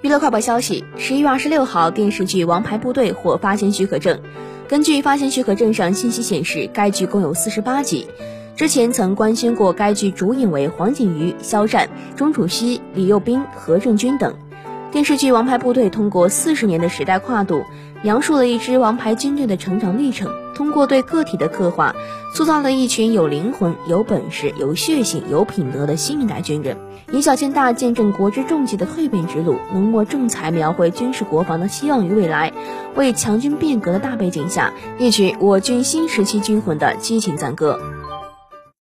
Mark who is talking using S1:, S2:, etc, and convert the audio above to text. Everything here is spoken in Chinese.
S1: 娱乐快报消息：十一月二十六号，电视剧《王牌部队》获发行许可证。根据发行许可证上信息显示，该剧共有四十八集。之前曾官宣过，该剧主演为黄景瑜、肖战、钟楚曦、李幼斌、何正军等。电视剧《王牌部队》通过四十年的时代跨度，描述了一支王牌军队的成长历程。通过对个体的刻画，塑造了一群有灵魂、有本事、有血性、有品德的新一代军人，以小见大，见证国之重器的蜕变之路，浓墨重彩描绘军事国防的希望与未来，为强军变革的大背景下，一曲我军新时期军魂的激情赞歌。